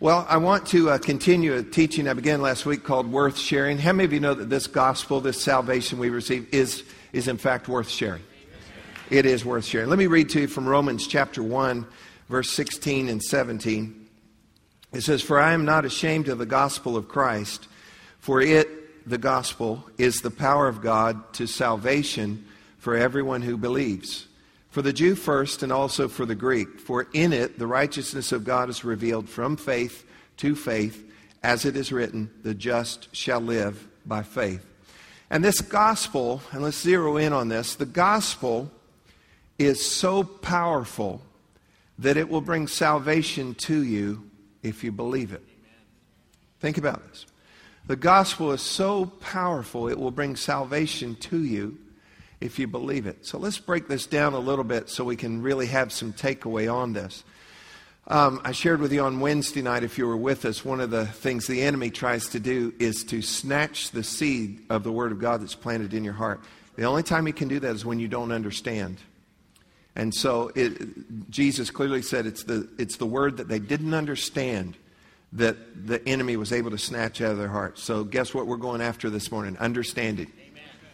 Well, I want to uh, continue a teaching I began last week called Worth Sharing. How many of you know that this gospel, this salvation we receive, is, is in fact worth sharing? It is worth sharing. Let me read to you from Romans chapter 1, verse 16 and 17. It says, For I am not ashamed of the gospel of Christ, for it, the gospel, is the power of God to salvation for everyone who believes for the Jew first and also for the Greek. For in it the righteousness of God is revealed from faith to faith, as it is written, the just shall live by faith. And this gospel, and let's zero in on this, the gospel is so powerful that it will bring salvation to you if you believe it. Think about this. The gospel is so powerful, it will bring salvation to you if you believe it. So let's break this down a little bit so we can really have some takeaway on this. Um, I shared with you on Wednesday night, if you were with us, one of the things the enemy tries to do is to snatch the seed of the Word of God that's planted in your heart. The only time he can do that is when you don't understand. And so it, Jesus clearly said it's the, it's the Word that they didn't understand that the enemy was able to snatch out of their heart. So, guess what we're going after this morning? Understanding.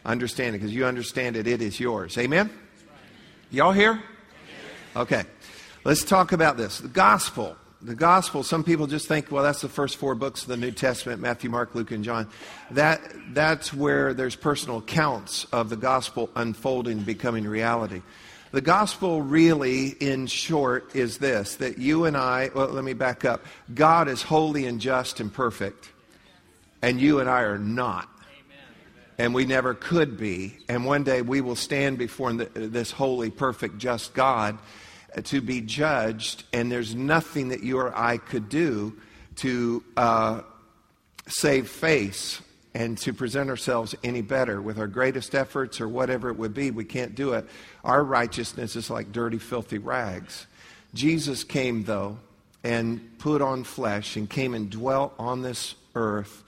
Understand it because you understand it, it is yours. Amen? Y'all here? Okay. Let's talk about this. The gospel. The gospel, some people just think, well, that's the first four books of the New Testament Matthew, Mark, Luke, and John. That, that's where there's personal accounts of the gospel unfolding, becoming reality. The gospel, really, in short, is this that you and I, well, let me back up. God is holy and just and perfect, and you and I are not and we never could be. And one day we will stand before this holy, perfect, just God to be judged, and there's nothing that you or I could do to uh, save face and to present ourselves any better with our greatest efforts or whatever it would be. We can't do it. Our righteousness is like dirty, filthy rags. Jesus came, though, and put on flesh and came and dwelt on this earth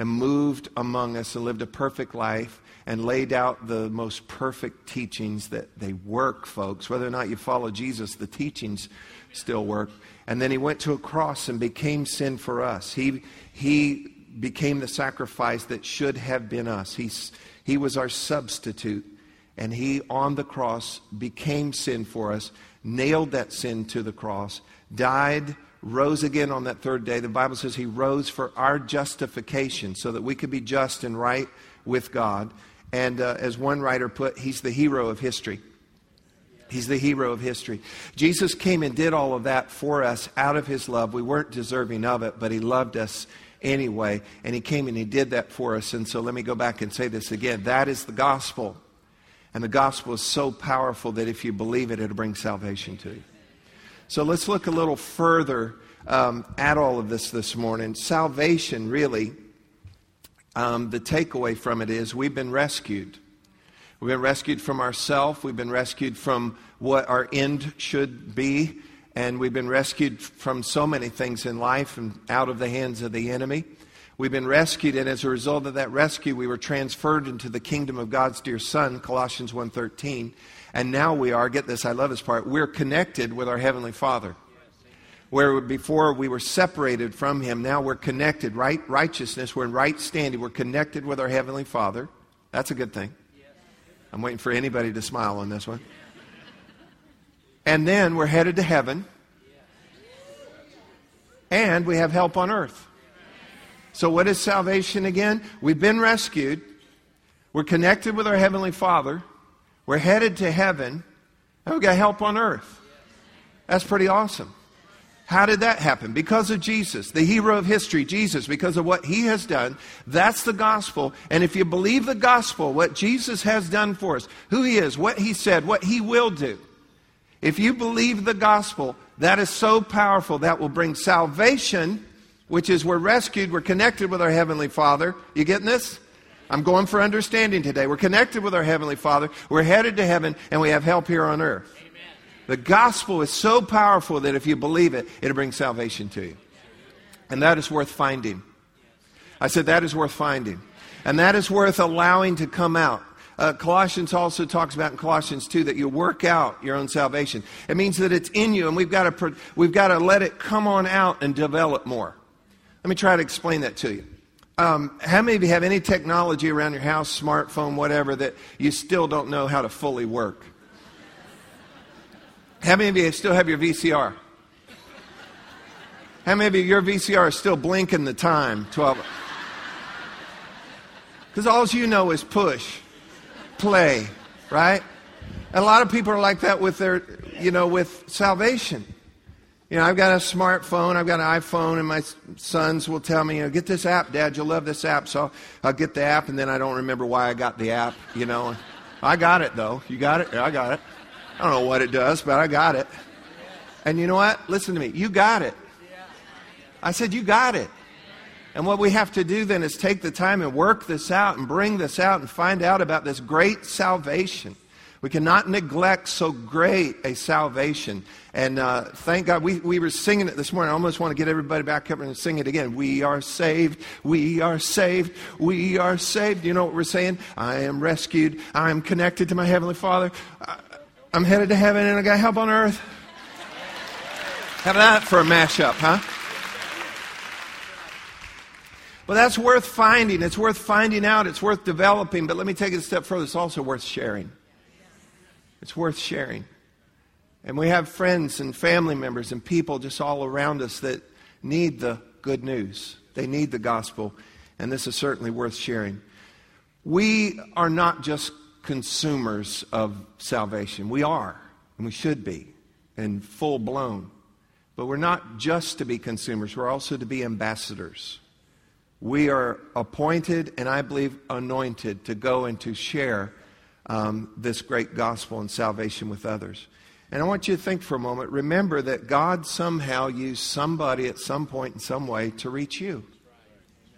and moved among us and lived a perfect life and laid out the most perfect teachings that they work, folks. Whether or not you follow Jesus, the teachings still work. And then he went to a cross and became sin for us. He, he became the sacrifice that should have been us. He's, he was our substitute. And he, on the cross, became sin for us, nailed that sin to the cross, died rose again on that third day. The Bible says he rose for our justification so that we could be just and right with God. And uh, as one writer put, he's the hero of history. He's the hero of history. Jesus came and did all of that for us out of his love. We weren't deserving of it, but he loved us anyway. And he came and he did that for us. And so let me go back and say this again. That is the gospel. And the gospel is so powerful that if you believe it, it'll bring salvation to you. So let's look a little further um, at all of this this morning. Salvation, really, um, the takeaway from it is we've been rescued. We've been rescued from ourself. We've been rescued from what our end should be. And we've been rescued from so many things in life and out of the hands of the enemy. We've been rescued, and as a result of that rescue, we were transferred into the kingdom of God's dear Son, Colossians 1.13. And now we are, get this, I love this part, we're connected with our Heavenly Father. Where before we were separated from Him, now we're connected, right? Righteousness, we're in right standing, we're connected with our Heavenly Father. That's a good thing. I'm waiting for anybody to smile on this one. And then we're headed to heaven. And we have help on earth. So, what is salvation again? We've been rescued. We're connected with our Heavenly Father. We're headed to heaven, oh, and we've got help on earth. That's pretty awesome. How did that happen? Because of Jesus, the hero of history, Jesus, because of what he has done. That's the gospel. And if you believe the gospel, what Jesus has done for us, who he is, what he said, what he will do, if you believe the gospel, that is so powerful that will bring salvation, which is we're rescued, we're connected with our Heavenly Father. You getting this? I'm going for understanding today. We're connected with our Heavenly Father. We're headed to heaven, and we have help here on earth. Amen. The gospel is so powerful that if you believe it, it'll bring salvation to you. And that is worth finding. I said that is worth finding. And that is worth allowing to come out. uh, Colossians also talks about in Colossians 2 that you work out your own salvation. It means that it's in you, and we've got to, we've got to let it come on out and develop more. Let me try to explain that to you. Um, how many of you have any technology around your house, smartphone, whatever, that you still don't know how to fully work? How many of you still have your VCR? How many of you, your VCR is still blinking the time? 12. Because all you know is push, play, right? And a lot of people are like that with their, you know, with salvation. You know, I've got a smartphone, I've got an iPhone, and my sons will tell me, you know, get this app, Dad, you'll love this app. So I'll get the app, and then I don't remember why I got the app, you know. I got it, though. You got it? Yeah, I got it. I don't know what it does, but I got it. And you know what? Listen to me. You got it. I said, You got it. And what we have to do then is take the time and work this out and bring this out and find out about this great salvation. We cannot neglect so great a salvation. And uh, thank God, we, we were singing it this morning. I almost want to get everybody back up and sing it again. We are saved. We are saved. We are saved. You know what we're saying? I am rescued. I am connected to my Heavenly Father. I'm headed to heaven and I got help on earth. How about that for a mashup, huh? Well, that's worth finding. It's worth finding out. It's worth developing. But let me take it a step further. It's also worth sharing. It's worth sharing. And we have friends and family members and people just all around us that need the good news. They need the gospel. And this is certainly worth sharing. We are not just consumers of salvation. We are, and we should be, and full blown. But we're not just to be consumers, we're also to be ambassadors. We are appointed and I believe anointed to go and to share um, this great gospel and salvation with others. And I want you to think for a moment. Remember that God somehow used somebody at some point in some way to reach you.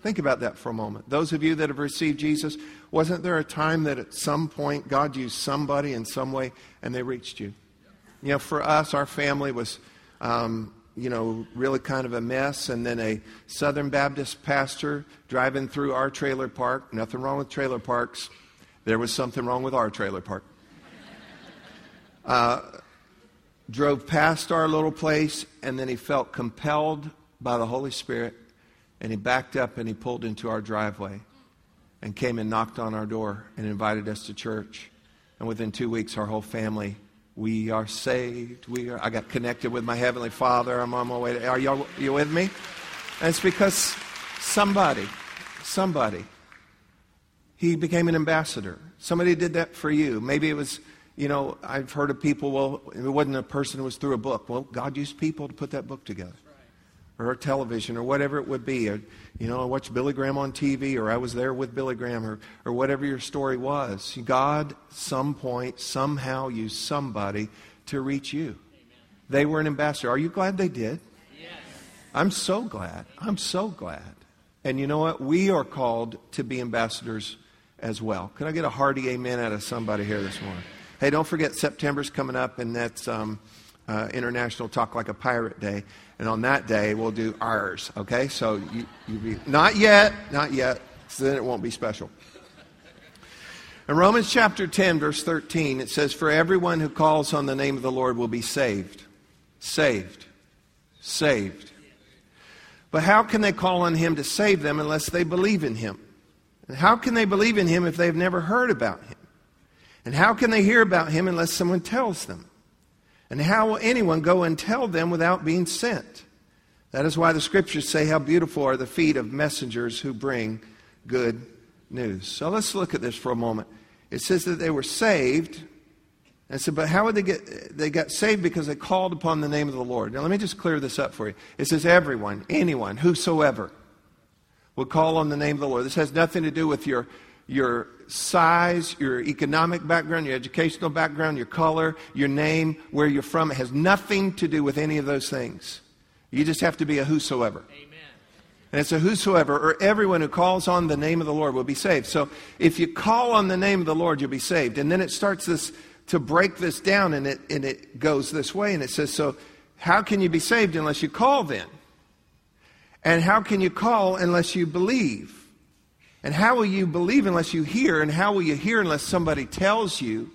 Think about that for a moment. Those of you that have received Jesus, wasn't there a time that at some point God used somebody in some way and they reached you? You know, for us, our family was um, you know, really kind of a mess. And then a Southern Baptist pastor driving through our trailer park. Nothing wrong with trailer parks. There was something wrong with our trailer park. Uh, drove past our little place, and then he felt compelled by the Holy Spirit, and he backed up and he pulled into our driveway and came and knocked on our door and invited us to church. And within two weeks, our whole family we are saved. We are, I got connected with my Heavenly Father. I'm on my way. To, are y'all, you with me? And it's because somebody, somebody, he became an ambassador. Somebody did that for you. Maybe it was, you know, I've heard of people, well, it wasn't a person who was through a book. Well, God used people to put that book together or television or whatever it would be. Or, you know, I watched Billy Graham on TV or I was there with Billy Graham or, or whatever your story was. God, some point, somehow used somebody to reach you. Amen. They were an ambassador. Are you glad they did? Yes. I'm so glad. I'm so glad. And you know what? We are called to be ambassadors as well. Can I get a hearty amen out of somebody here this morning? Hey, don't forget September's coming up, and that's um, uh, International Talk Like a Pirate Day. And on that day, we'll do ours, okay? So you, you be, not yet, not yet, so then it won't be special. In Romans chapter 10, verse 13, it says, For everyone who calls on the name of the Lord will be saved. Saved. Saved. But how can they call on him to save them unless they believe in him? How can they believe in him if they've never heard about him? And how can they hear about him unless someone tells them? And how will anyone go and tell them without being sent? That is why the scriptures say, How beautiful are the feet of messengers who bring good news. So let's look at this for a moment. It says that they were saved. And said, but how would they get? They got saved because they called upon the name of the Lord. Now, let me just clear this up for you. It says, everyone, anyone, whosoever would call on the name of the Lord. This has nothing to do with your your size, your economic background, your educational background, your color, your name, where you're from. It has nothing to do with any of those things. You just have to be a whosoever. Amen. And it's a whosoever, or everyone who calls on the name of the Lord will be saved. So if you call on the name of the Lord, you'll be saved. And then it starts this to break this down, and it, and it goes this way, and it says, So how can you be saved unless you call then? And how can you call unless you believe? And how will you believe unless you hear? And how will you hear unless somebody tells you?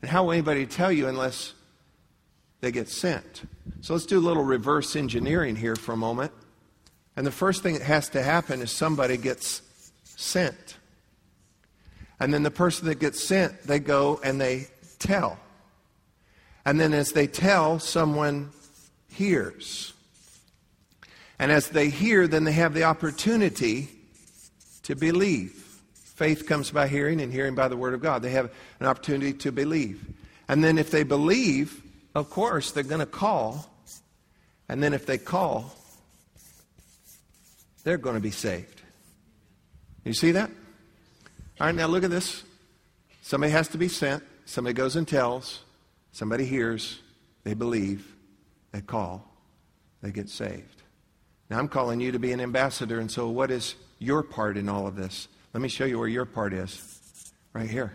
And how will anybody tell you unless they get sent? So let's do a little reverse engineering here for a moment. And the first thing that has to happen is somebody gets sent. And then the person that gets sent, they go and they tell. And then as they tell, someone hears. And as they hear, then they have the opportunity to believe. Faith comes by hearing, and hearing by the Word of God. They have an opportunity to believe. And then if they believe, of course, they're going to call. And then if they call, they're going to be saved. You see that? All right, now look at this. Somebody has to be sent. Somebody goes and tells. Somebody hears. They believe. They call. They get saved. Now I'm calling you to be an ambassador, and so what is your part in all of this? Let me show you where your part is. Right here.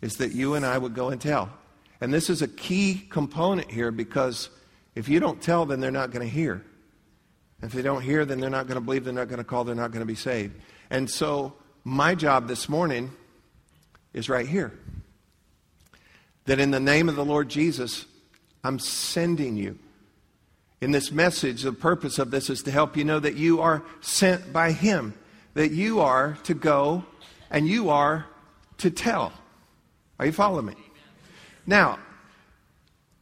Is that you and I would go and tell. And this is a key component here because if you don't tell, then they're not going to hear. If they don't hear, then they're not going to believe, they're not going to call, they're not going to be saved. And so, my job this morning is right here. That in the name of the Lord Jesus, I'm sending you. In this message, the purpose of this is to help you know that you are sent by Him, that you are to go and you are to tell. Are you following me? Now,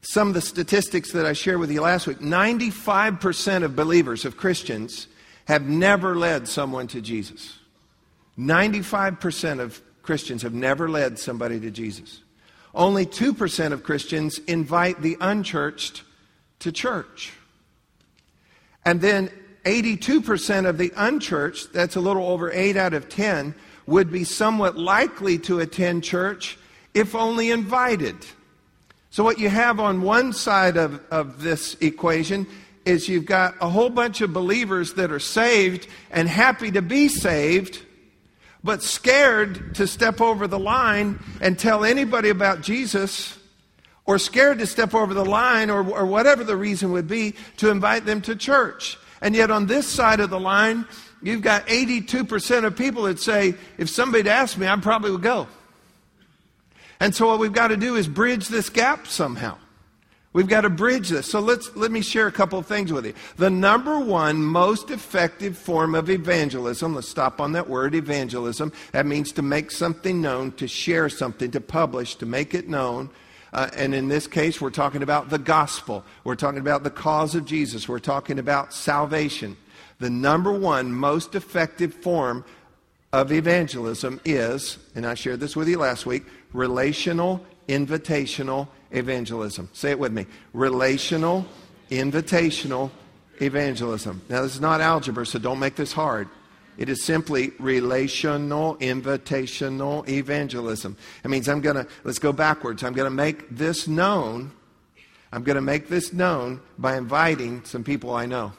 some of the statistics that I shared with you last week 95% of believers, of Christians, have never led someone to Jesus. 95% of Christians have never led somebody to Jesus. Only 2% of Christians invite the unchurched to church. And then 82% of the unchurched, that's a little over 8 out of 10, would be somewhat likely to attend church if only invited. So, what you have on one side of, of this equation is you've got a whole bunch of believers that are saved and happy to be saved, but scared to step over the line and tell anybody about Jesus, or scared to step over the line, or, or whatever the reason would be, to invite them to church. And yet, on this side of the line, you've got 82% of people that say, if somebody asked me, I probably would go. And so what we've got to do is bridge this gap somehow. We've got to bridge this. So let's let me share a couple of things with you. The number one most effective form of evangelism, let's stop on that word evangelism. That means to make something known, to share something, to publish, to make it known. Uh, and in this case, we're talking about the gospel. We're talking about the cause of Jesus. We're talking about salvation. The number one most effective form of evangelism is, and I shared this with you last week, relational, invitational evangelism. Say it with me relational, invitational evangelism. Now, this is not algebra, so don't make this hard. It is simply relational, invitational evangelism. It means I'm going to, let's go backwards. I'm going to make this known. I'm going to make this known by inviting some people I know.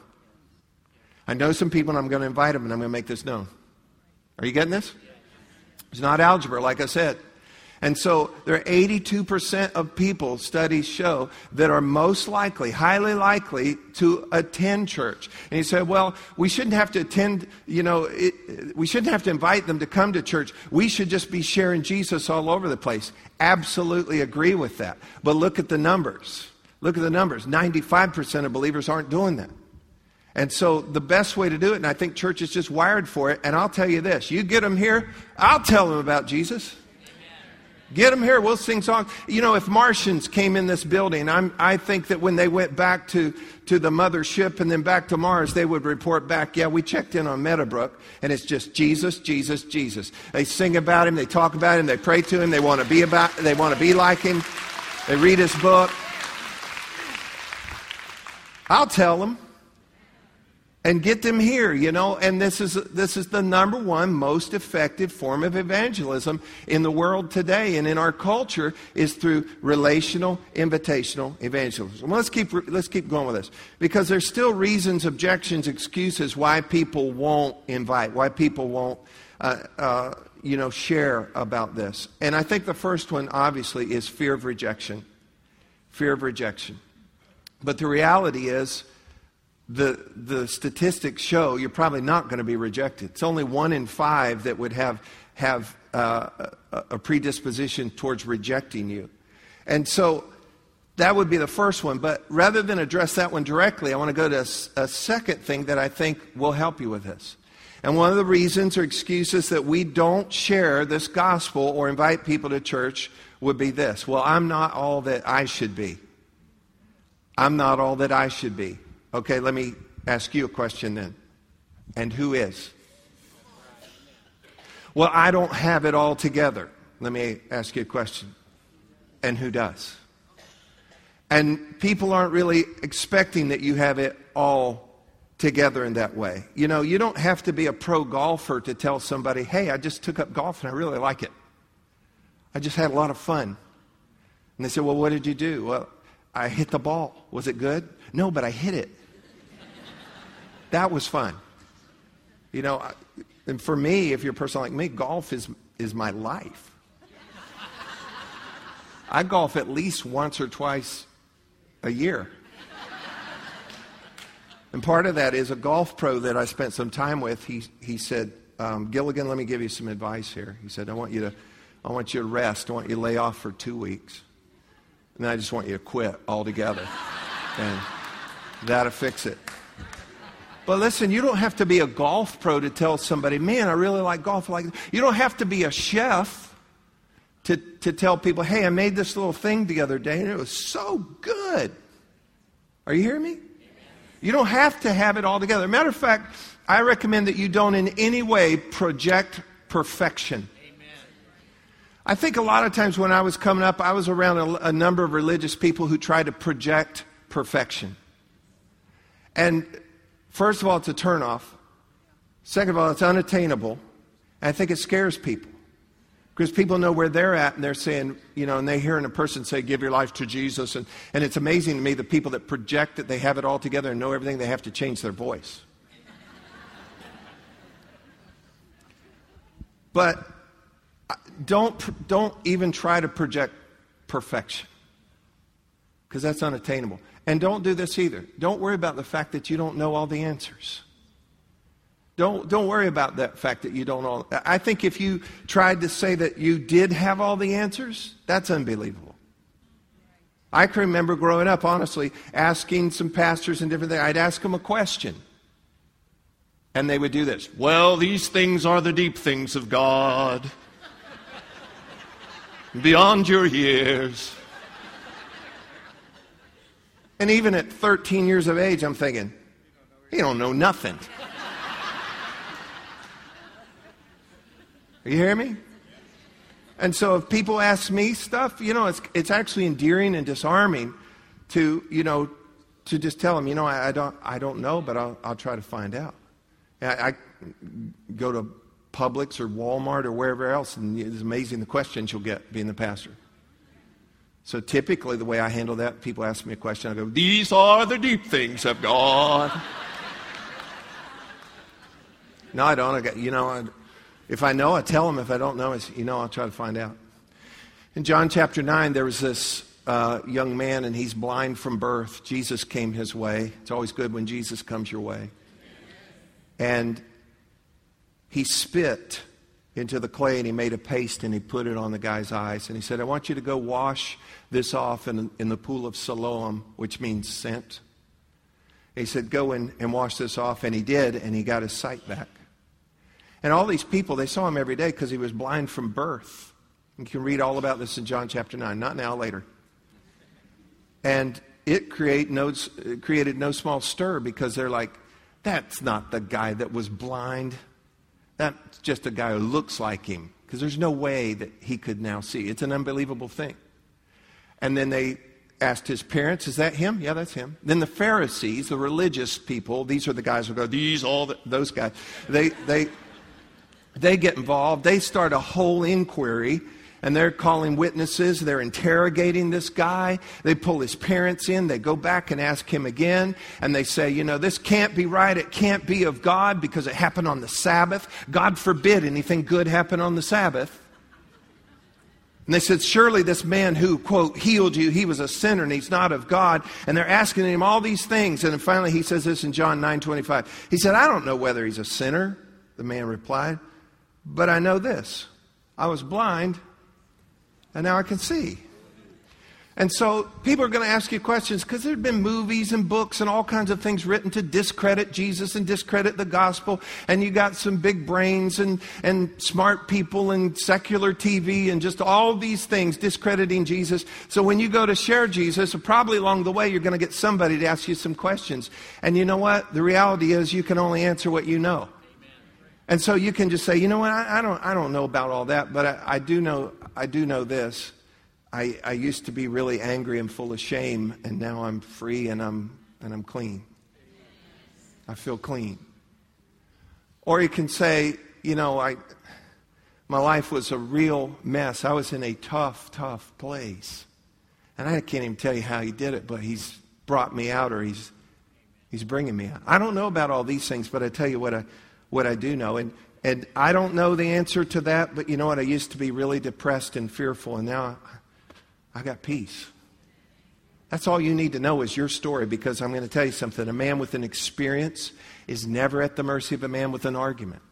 I know some people and I'm going to invite them and I'm going to make this known. Are you getting this? It's not algebra, like I said. And so there are 82% of people, studies show, that are most likely, highly likely to attend church. And you say, well, we shouldn't have to attend, you know, it, we shouldn't have to invite them to come to church. We should just be sharing Jesus all over the place. Absolutely agree with that. But look at the numbers. Look at the numbers. 95% of believers aren't doing that. And so the best way to do it, and I think church is just wired for it, and I'll tell you this you get them here, I'll tell them about Jesus. Get them here. We'll sing songs. You know, if Martians came in this building, I'm, I think that when they went back to, to the mothership and then back to Mars, they would report back, yeah, we checked in on Meadowbrook, and it's just Jesus, Jesus, Jesus. They sing about him, they talk about him, they pray to him, they want to be about, they want to be like him, they read his book. I'll tell them and get them here, you know. And this is, this is the number one most effective form of evangelism in the world today and in our culture is through relational, invitational evangelism. Let's keep, let's keep going with this because there's still reasons, objections, excuses why people won't invite, why people won't, uh, uh, you know, share about this. And I think the first one, obviously, is fear of rejection. Fear of rejection. But the reality is, the, the statistics show you're probably not going to be rejected. It's only one in five that would have, have uh, a, a predisposition towards rejecting you. And so that would be the first one. But rather than address that one directly, I want to go to a, a, second thing that I think will help you with this. And one of the reasons or excuses that we don't share this gospel or invite people to church would be this Well, I'm not all that I should be. I'm not all that I should be. Okay, let me ask you a question then. And who is? Well, I don't have it all together. Let me ask you a question. And who does? And people aren't really expecting that you have it all together in that way. You know, you don't have to be a pro golfer to tell somebody, hey, I just took up golf and I really like it. I just had a lot of fun. And they say, well, what did you do? Well, I hit the ball. Was it good? No, but I hit it. That was fun. You know, and for me, if you're a person like me, golf is, is my life. I golf at least once or twice a year. And part of that is a golf pro that I spent some time with. He, he said, um, Gilligan, let me give you some advice here. He said, I want you to, I want you to rest. I want you to lay off for two weeks. And I just want you to quit altogether. and that'll fix it. But listen, you don't have to be a golf pro to tell somebody, man, I really like golf. like You don't have to be a chef to, to tell people, hey, I made this little thing the other day and it was so good. Are you hearing me? You don't have to have it all together. Matter of fact, I recommend that you don't in any way project perfection. I think a lot of times when I was coming up, I was around a, a number of religious people who tried to project perfection. And First of all, it's a turnoff. Second of all, it's unattainable. And I think it scares people. Because people know where they're at and they're saying, you know, and they hearing a person say, give your life to Jesus. And, and it's amazing to me the people that project that they have it all together and know everything, they have to change their voice. but uh, don't, don't even try to project perfection because that's unattainable. And don't do this either. Don't worry about the fact that you don't know all the answers. Don't, don't worry about that fact that you don't know. I think if you tried to say that you did have all the answers, that's unbelievable. I can remember growing up, honestly, asking some pastors and different things. I'd ask them a question. And they would do this. Well, these things are the deep things of God. Beyond your years. And even at 13 years of age, I'm thinking, he don't know nothing. Are you hearing me? And so if people ask me stuff, you know, it's, it's actually endearing and disarming to, you know, to just tell them, you know, I, I don't, I don't know, but I'll, I'll try to find out. I, I go to Publix or Walmart or wherever else, and it's amazing the questions you'll get being the pastor. So typically, the way I handle that, people ask me a question, I go, These are the deep things of God. no, I don't. I got, you know, I, if I know, I tell them. If I don't know, I, you know, I'll try to find out. In John chapter 9, there was this uh, young man, and he's blind from birth. Jesus came his way. It's always good when Jesus comes your way. And he spit into the clay and he made a paste and he put it on the guy's eyes. And he said, I want you to go wash this off in, in the pool of Siloam, which means sent. He said, Go and, and wash this off. And he did, and he got his sight back. And all these people, they saw him every day because he was blind from birth. You can read all about this in John chapter 9, not now, later. And it, create no, it created no small stir because they're like, that's not the guy that was blind. That's just a guy who looks like him because there's no way that he could now see. It's an unbelievable thing. And then they asked his parents, Is that him? Yeah, that's him. Then the Pharisees, the religious people, these are the guys who go, These, all the, those guys, they, they, they get involved. They start a whole inquiry and they're calling witnesses. They're interrogating this guy. They pull his parents in. They go back and ask him again. And they say, you know, this can't be right. It can't be of God because it happened on the Sabbath. God forbid anything good happen on the Sabbath. And they said, Surely this man who, quote, healed you, he was a sinner and he's not of God. And they're asking him all these things. And then finally he says this in John 9 25. He said, I don't know whether he's a sinner, the man replied, but I know this. I was blind and now I can see. And so people are going to ask you questions because there have been movies and books and all kinds of things written to discredit Jesus and discredit the gospel. And you got some big brains and, and smart people and secular TV and just all these things discrediting Jesus. So when you go to share Jesus, probably along the way, you're going to get somebody to ask you some questions. And you know what? The reality is you can only answer what you know. And so you can just say, you know what, I, I don't, I don't know about all that, but I, I, do know, I do know this. I, I used to be really angry and full of shame, and now I'm free and I'm, and I'm clean. I feel clean. Or you can say, you know, I, my life was a real mess. I was in a tough, tough place. And I can't even tell you how he did it, but he's brought me out or he's, he's bringing me out. I don't know about all these things, but I tell you what I, what I do know. And, and I don't know the answer to that, but you know what? I used to be really depressed and fearful, and now I got peace. That's all you need to know is your story because I'm going to tell you something. A man with an experience is never at the mercy of a man with an argument.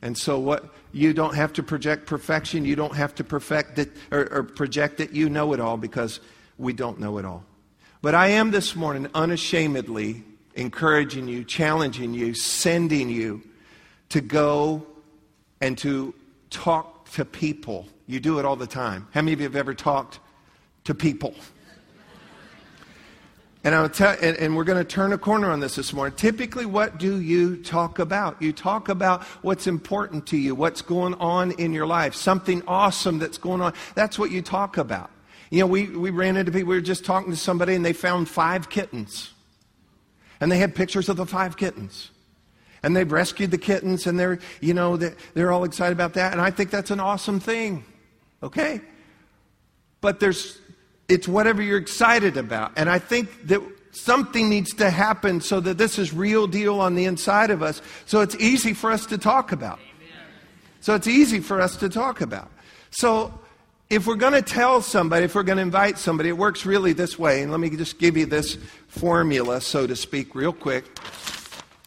And so what you don't have to project perfection, you don't have to perfect it or, or project that you know it all because we don't know it all. But I am this morning unashamedly encouraging you, challenging you, sending you to go and to talk to people you do it all the time. How many of you have ever talked to people? And, I'll tell, and, and we're going to turn a corner on this this morning. Typically, what do you talk about? You talk about what's important to you, what's going on in your life, something awesome that's going on. That's what you talk about. You know, we, we ran into people, we were just talking to somebody, and they found five kittens. And they had pictures of the five kittens and they've rescued the kittens and they're you know they're, all excited about that and i think that's an awesome thing Okay? But there's, it's whatever you're excited about. And I think that something needs to happen so that this is real deal on the inside of us. So it's easy for us to talk about. So it's easy for us to talk about. So if we're going to tell somebody, if we're going to invite somebody, it works really this way. And let me just give you this formula, so to speak, real quick.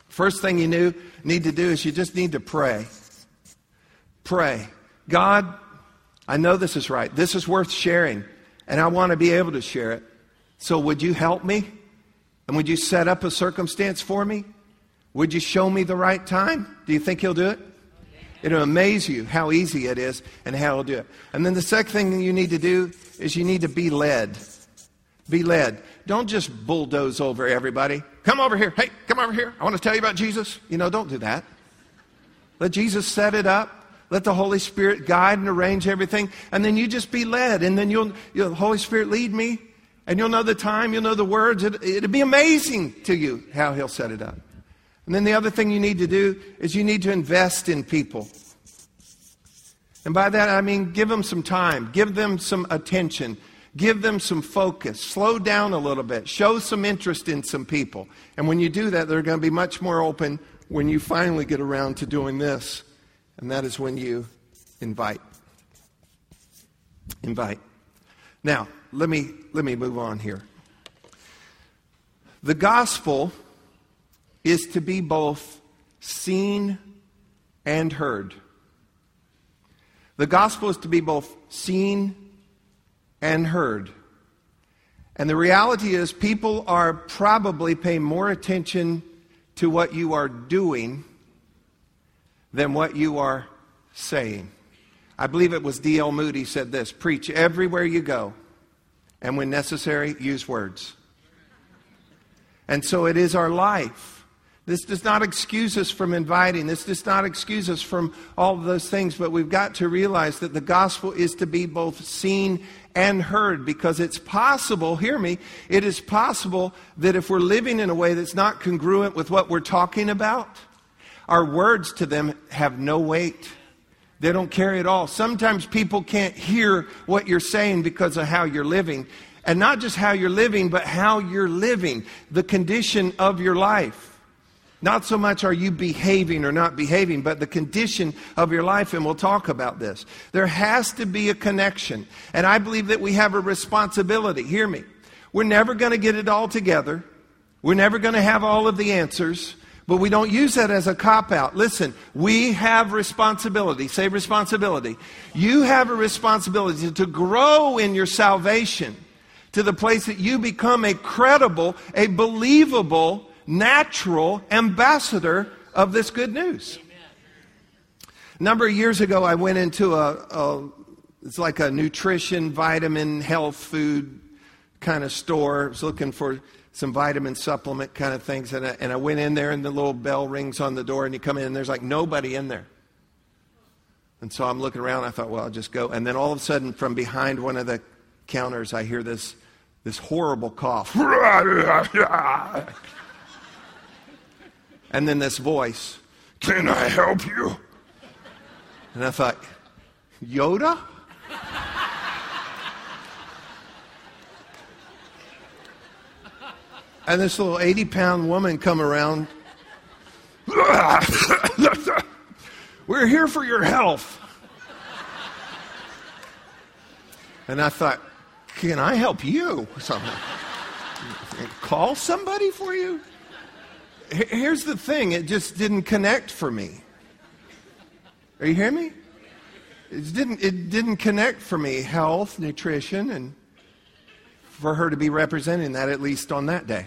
First thing you knew, need to do is you just need to pray. Pray. God, I know this is right. This is worth sharing, and I want to be able to share it. So, would you help me? And would you set up a circumstance for me? Would you show me the right time? Do you think he'll do it? It'll amaze you how easy it is and how he'll do it. And then the second thing you need to do is you need to be led. Be led. Don't just bulldoze over everybody. Come over here. Hey, come over here. I want to tell you about Jesus. You know, don't do that. Let Jesus set it up. Let the Holy Spirit guide and arrange everything. And then you just be led. And then you'll, you'll Holy Spirit lead me. And you'll know the time, you'll know the words. It, it'll be amazing to you how He'll set it up. And then the other thing you need to do is you need to invest in people. And by that I mean give them some time, give them some attention, give them some focus, slow down a little bit, show some interest in some people. And when you do that, they're going to be much more open when you finally get around to doing this and that is when you invite. Invite. Now, let me, let me move on here. The gospel is to be both seen and heard. The gospel is to be both seen and heard. And the reality is, people are probably paying more attention to what you are doing than what you are saying. I believe it was D.L. Moody said this preach everywhere you go, and when necessary, use words. And so it is our life. This does not excuse us from inviting. This does not excuse us from all of those things, but we've got to realize that the gospel is to be both seen and heard because it's possible, hear me, it is possible that if we're living in a way that's not congruent with what we're talking about, our words to them have no weight. They don't carry at all. Sometimes people can't hear what you're saying because of how you're living. And not just how you're living, but how you're living, the condition of your life. Not so much are you behaving or not behaving, but the condition of your life, and we'll talk about this. There has to be a connection. And I believe that we have a responsibility. Hear me. We're never going to get it all together. We're never going to have all of the answers, but we don't use that as a cop out. Listen, we have responsibility. Say responsibility. You have a responsibility to grow in your salvation to the place that you become a credible, a believable, natural ambassador of this good news. A number of years ago, I went into a, a it's like a nutrition, vitamin, health food kind of store. I was looking for some vitamin supplement kind of things, and I, and I went in there, and the little bell rings on the door, and you come in, and there's like nobody in there. And so I'm looking around. I thought, well, I'll just go. And then all of a sudden, from behind one of the counters, I hear this this horrible cough. And then this voice, Can I help you? And I thought, Yoda? and this little 80 pound woman come around. We're here for your health. And I thought, can I help you? Something. Call somebody for you? Here's the thing it just didn't connect for me. Are you hearing me? It didn't, it didn't connect for me, health, nutrition, and for her to be representing that at least on that day.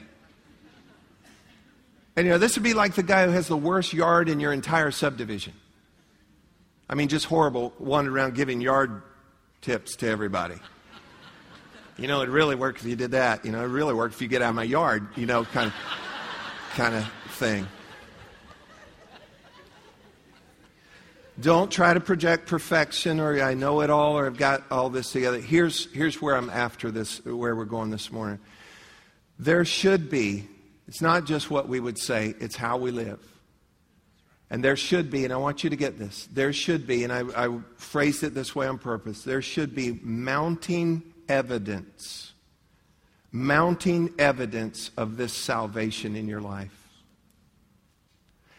And you know, this would be like the guy who has the worst yard in your entire subdivision. I mean, just horrible, wandering around giving yard tips to everybody. You know, it really work if you did that. You know, it really work if you get out of my yard, you know, kind of kind of thing. Don't try to project perfection or I know it all or I've got all this together. Here's, here's where I'm after this, where we're going this morning. There should be, it's not just what we would say, it's how we live. And there should be, and I want you to get this, there should be, and I, I phrased it this way on purpose, there should be mounting evidence mounting evidence of this salvation in your life.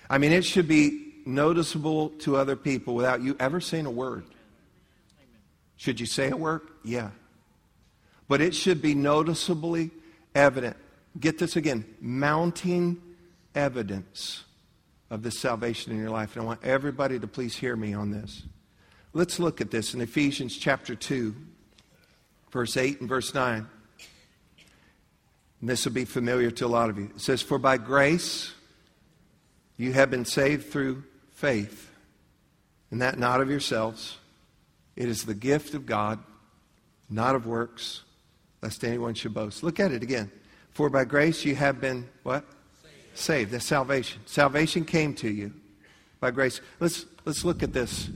I mean, it should be noticeable to other people without you ever saying a word. Should you say a word? Yeah. But it should be noticeably evident. Get this again mounting evidence of this salvation in your life. And I want everybody to please hear me on this. Let's look at this in Ephesians chapter 2, verse 8 and verse 9. And this will be familiar to a lot of you. It says, For by grace you have been saved through faith, and that not of yourselves. It is the gift of God, not of works, lest anyone should boast. Look at it again. For by grace you have been what? Saved. Saved. That's salvation. Salvation came to you by grace. Let's let's look at this.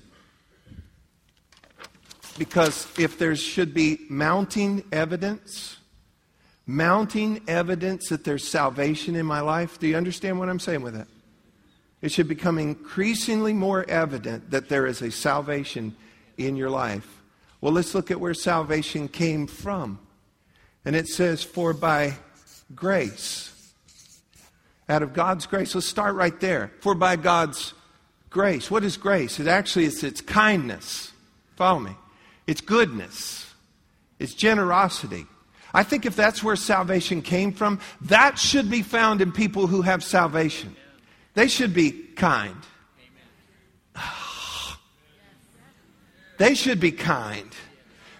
Because if there should be mounting evidence mounting evidence that there's salvation in my life. Do you understand what I'm saying with that? It should become increasingly more evident that there is a salvation in your life. Well, let's look at where salvation came from. And it says, For by grace. Out of God's grace. Let's start right there. For by God's grace. What is grace? It actually is its kindness. Follow me. It's goodness. It's generosity. I think if that's where salvation came from, that should be found in people who have salvation. They should be kind. They should be kind.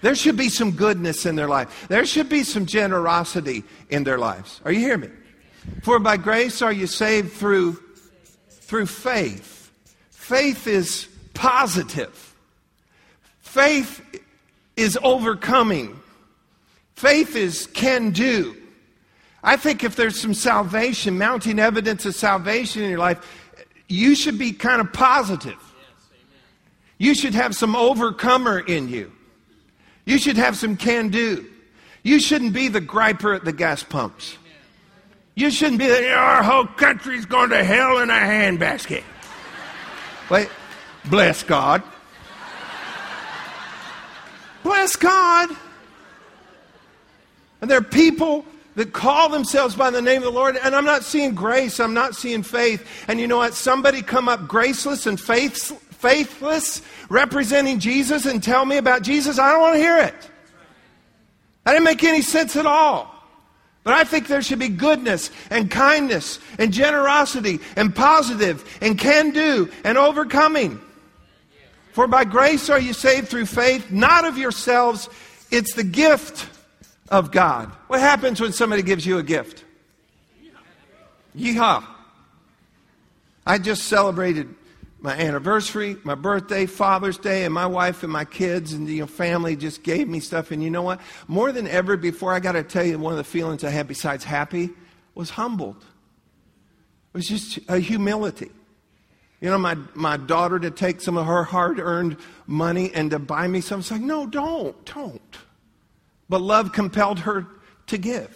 There should be some goodness in their life. There should be some generosity in their lives. Are you hearing me? For by grace are you saved through through faith. Faith is positive. Faith is overcoming. Faith is can do. I think if there's some salvation, mounting evidence of salvation in your life, you should be kind of positive. You should have some overcomer in you. You should have some can do. You shouldn't be the griper at the gas pumps. You shouldn't be the, our whole country's going to hell in a handbasket. Wait, bless God. Bless God. And there are people that call themselves by the name of the Lord, and I'm not seeing grace, I'm not seeing faith. And you know what? Somebody come up graceless and faith, faithless, representing Jesus, and tell me about Jesus. I don't want to hear it. That didn't make any sense at all. But I think there should be goodness and kindness and generosity and positive and can do and overcoming. For by grace are you saved through faith, not of yourselves. It's the gift of God. What happens when somebody gives you a gift? Yeehaw. I just celebrated my anniversary, my birthday, Father's Day, and my wife and my kids and you know, family just gave me stuff. And you know what? More than ever before, I got to tell you, one of the feelings I had besides happy was humbled. It was just a humility. You know, my, my daughter to take some of her hard earned money and to buy me something. It's like, no, don't, don't. But love compelled her to give.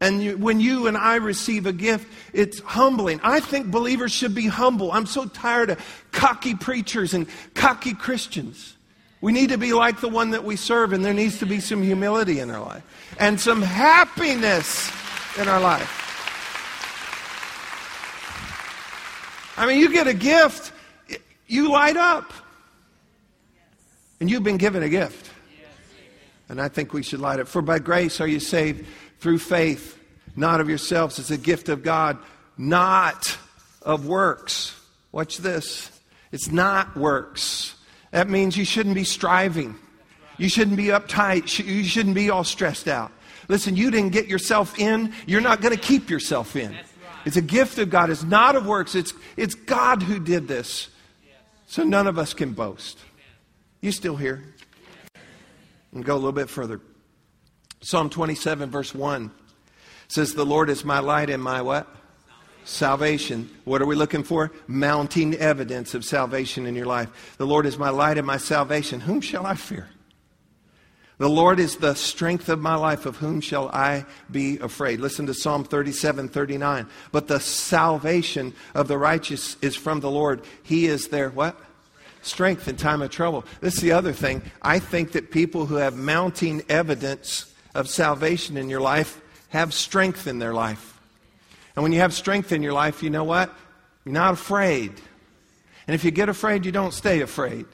And you, when you and I receive a gift, it's humbling. I think believers should be humble. I'm so tired of cocky preachers and cocky Christians. We need to be like the one that we serve, and there needs to be some humility in our life and some happiness in our life. I mean, you get a gift, you light up. And you've been given a gift. And I think we should light up. For by grace are you saved through faith, not of yourselves. It's a gift of God, not of works. Watch this. It's not works. That means you shouldn't be striving. You shouldn't be uptight. You shouldn't be all stressed out. Listen, you didn't get yourself in. You're not going to keep yourself in. It's a gift of God. It's not of works. It's, it's God who did this. So none of us can boast. You still here? And go a little bit further. Psalm 27, verse 1 says, The Lord is my light and my what? Salvation. What are we looking for? Mounting evidence of salvation in your life. The Lord is my light and my salvation. Whom shall I fear? The Lord is the strength of my life. Of whom shall I be afraid? Listen to Psalm 37 39. But the salvation of the righteous is from the Lord. He is their what? Strength in time of trouble. This is the other thing. I think that people who have mounting evidence of salvation in your life have strength in their life. And when you have strength in your life, you know what? You're not afraid. And if you get afraid, you don't stay afraid.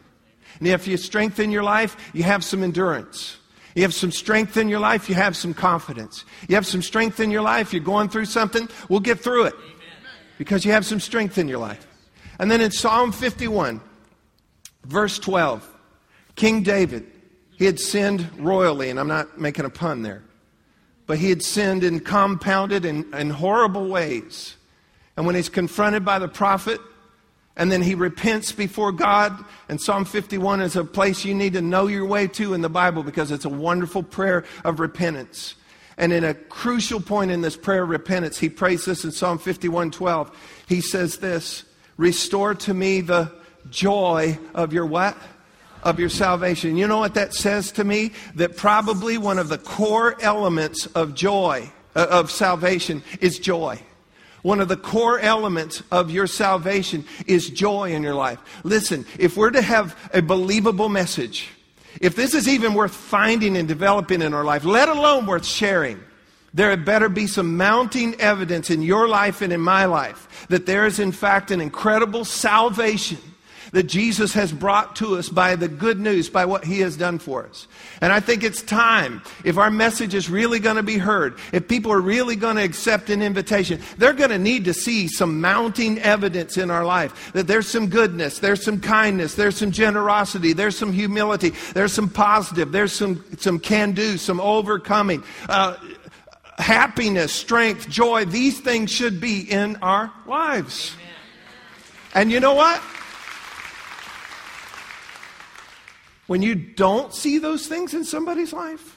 And if you strengthen your life, you have some endurance. You have some strength in your life, you have some confidence. You have some strength in your life, you're going through something, we'll get through it. Because you have some strength in your life. And then in Psalm 51, Verse 12 King David, he had sinned royally, and I'm not making a pun there, but he had sinned in compounded and, and horrible ways. And when he's confronted by the prophet, and then he repents before God. And Psalm 51 is a place you need to know your way to in the Bible because it's a wonderful prayer of repentance. And in a crucial point in this prayer of repentance, he prays this in Psalm 51 12. He says this Restore to me the joy of your what? Of your salvation. You know what that says to me? That probably one of the core elements of joy, uh, of salvation, is joy. One of the core elements of your salvation is joy in your life. Listen, if we're to have a believable message, if this is even worth finding and developing in our life, let alone worth sharing, there had better be some mounting evidence in your life and in my life that there is, in fact, an incredible salvation that Jesus has brought to us by the good news, by what he has done for us. And I think it's time, if our message is really going to be heard, if people are really going to accept an invitation, they're going to need to see some mounting evidence in our life that there's some goodness, there's some kindness, there's some generosity, there's some humility, there's some positive, there's some, some can do, some overcoming. Uh, happiness, strength, joy, these things should be in our lives. Amen. And you know what? When you don't see those things in somebody's life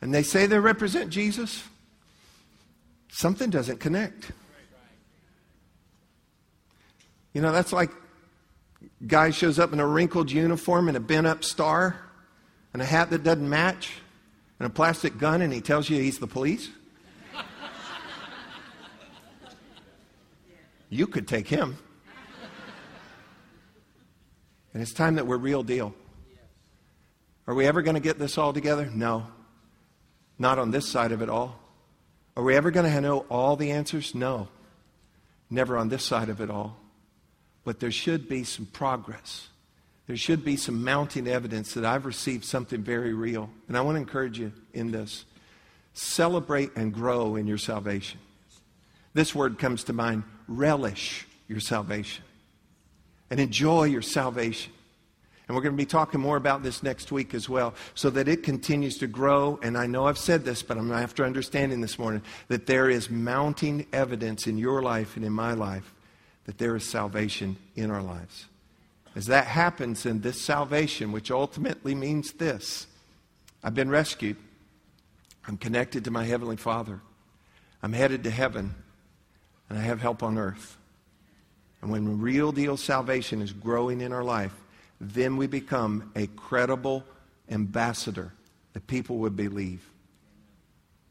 and they say they represent Jesus, something doesn't connect. You know, that's like guy shows up in a wrinkled uniform and a bent up star and a hat that doesn't match and a plastic gun and he tells you he's the police. you could take him. And it's time that we're real deal. Are we ever going to get this all together? No. Not on this side of it all. Are we ever going to know all the answers? No. Never on this side of it all. But there should be some progress. There should be some mounting evidence that I've received something very real. And I want to encourage you in this. Celebrate and grow in your salvation. This word comes to mind relish your salvation and enjoy your salvation. And we're going to be talking more about this next week as well, so that it continues to grow. And I know I've said this, but I'm after understanding this morning that there is mounting evidence in your life and in my life that there is salvation in our lives. As that happens, in this salvation, which ultimately means this I've been rescued, I'm connected to my Heavenly Father, I'm headed to heaven, and I have help on earth. And when real deal salvation is growing in our life, then we become a credible ambassador that people would believe.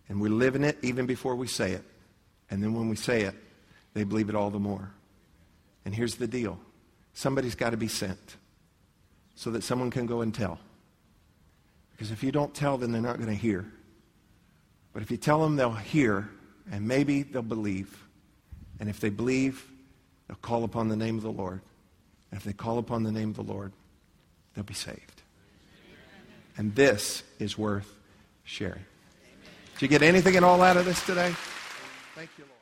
And we live in it even before we say it. And then when we say it, they believe it all the more. And here's the deal somebody's got to be sent so that someone can go and tell. Because if you don't tell, then they're not going to hear. But if you tell them, they'll hear, and maybe they'll believe. And if they believe, they'll call upon the name of the Lord. And if they call upon the name of the Lord, they'll be saved. And this is worth sharing. Did you get anything at all out of this today? Thank you, Lord.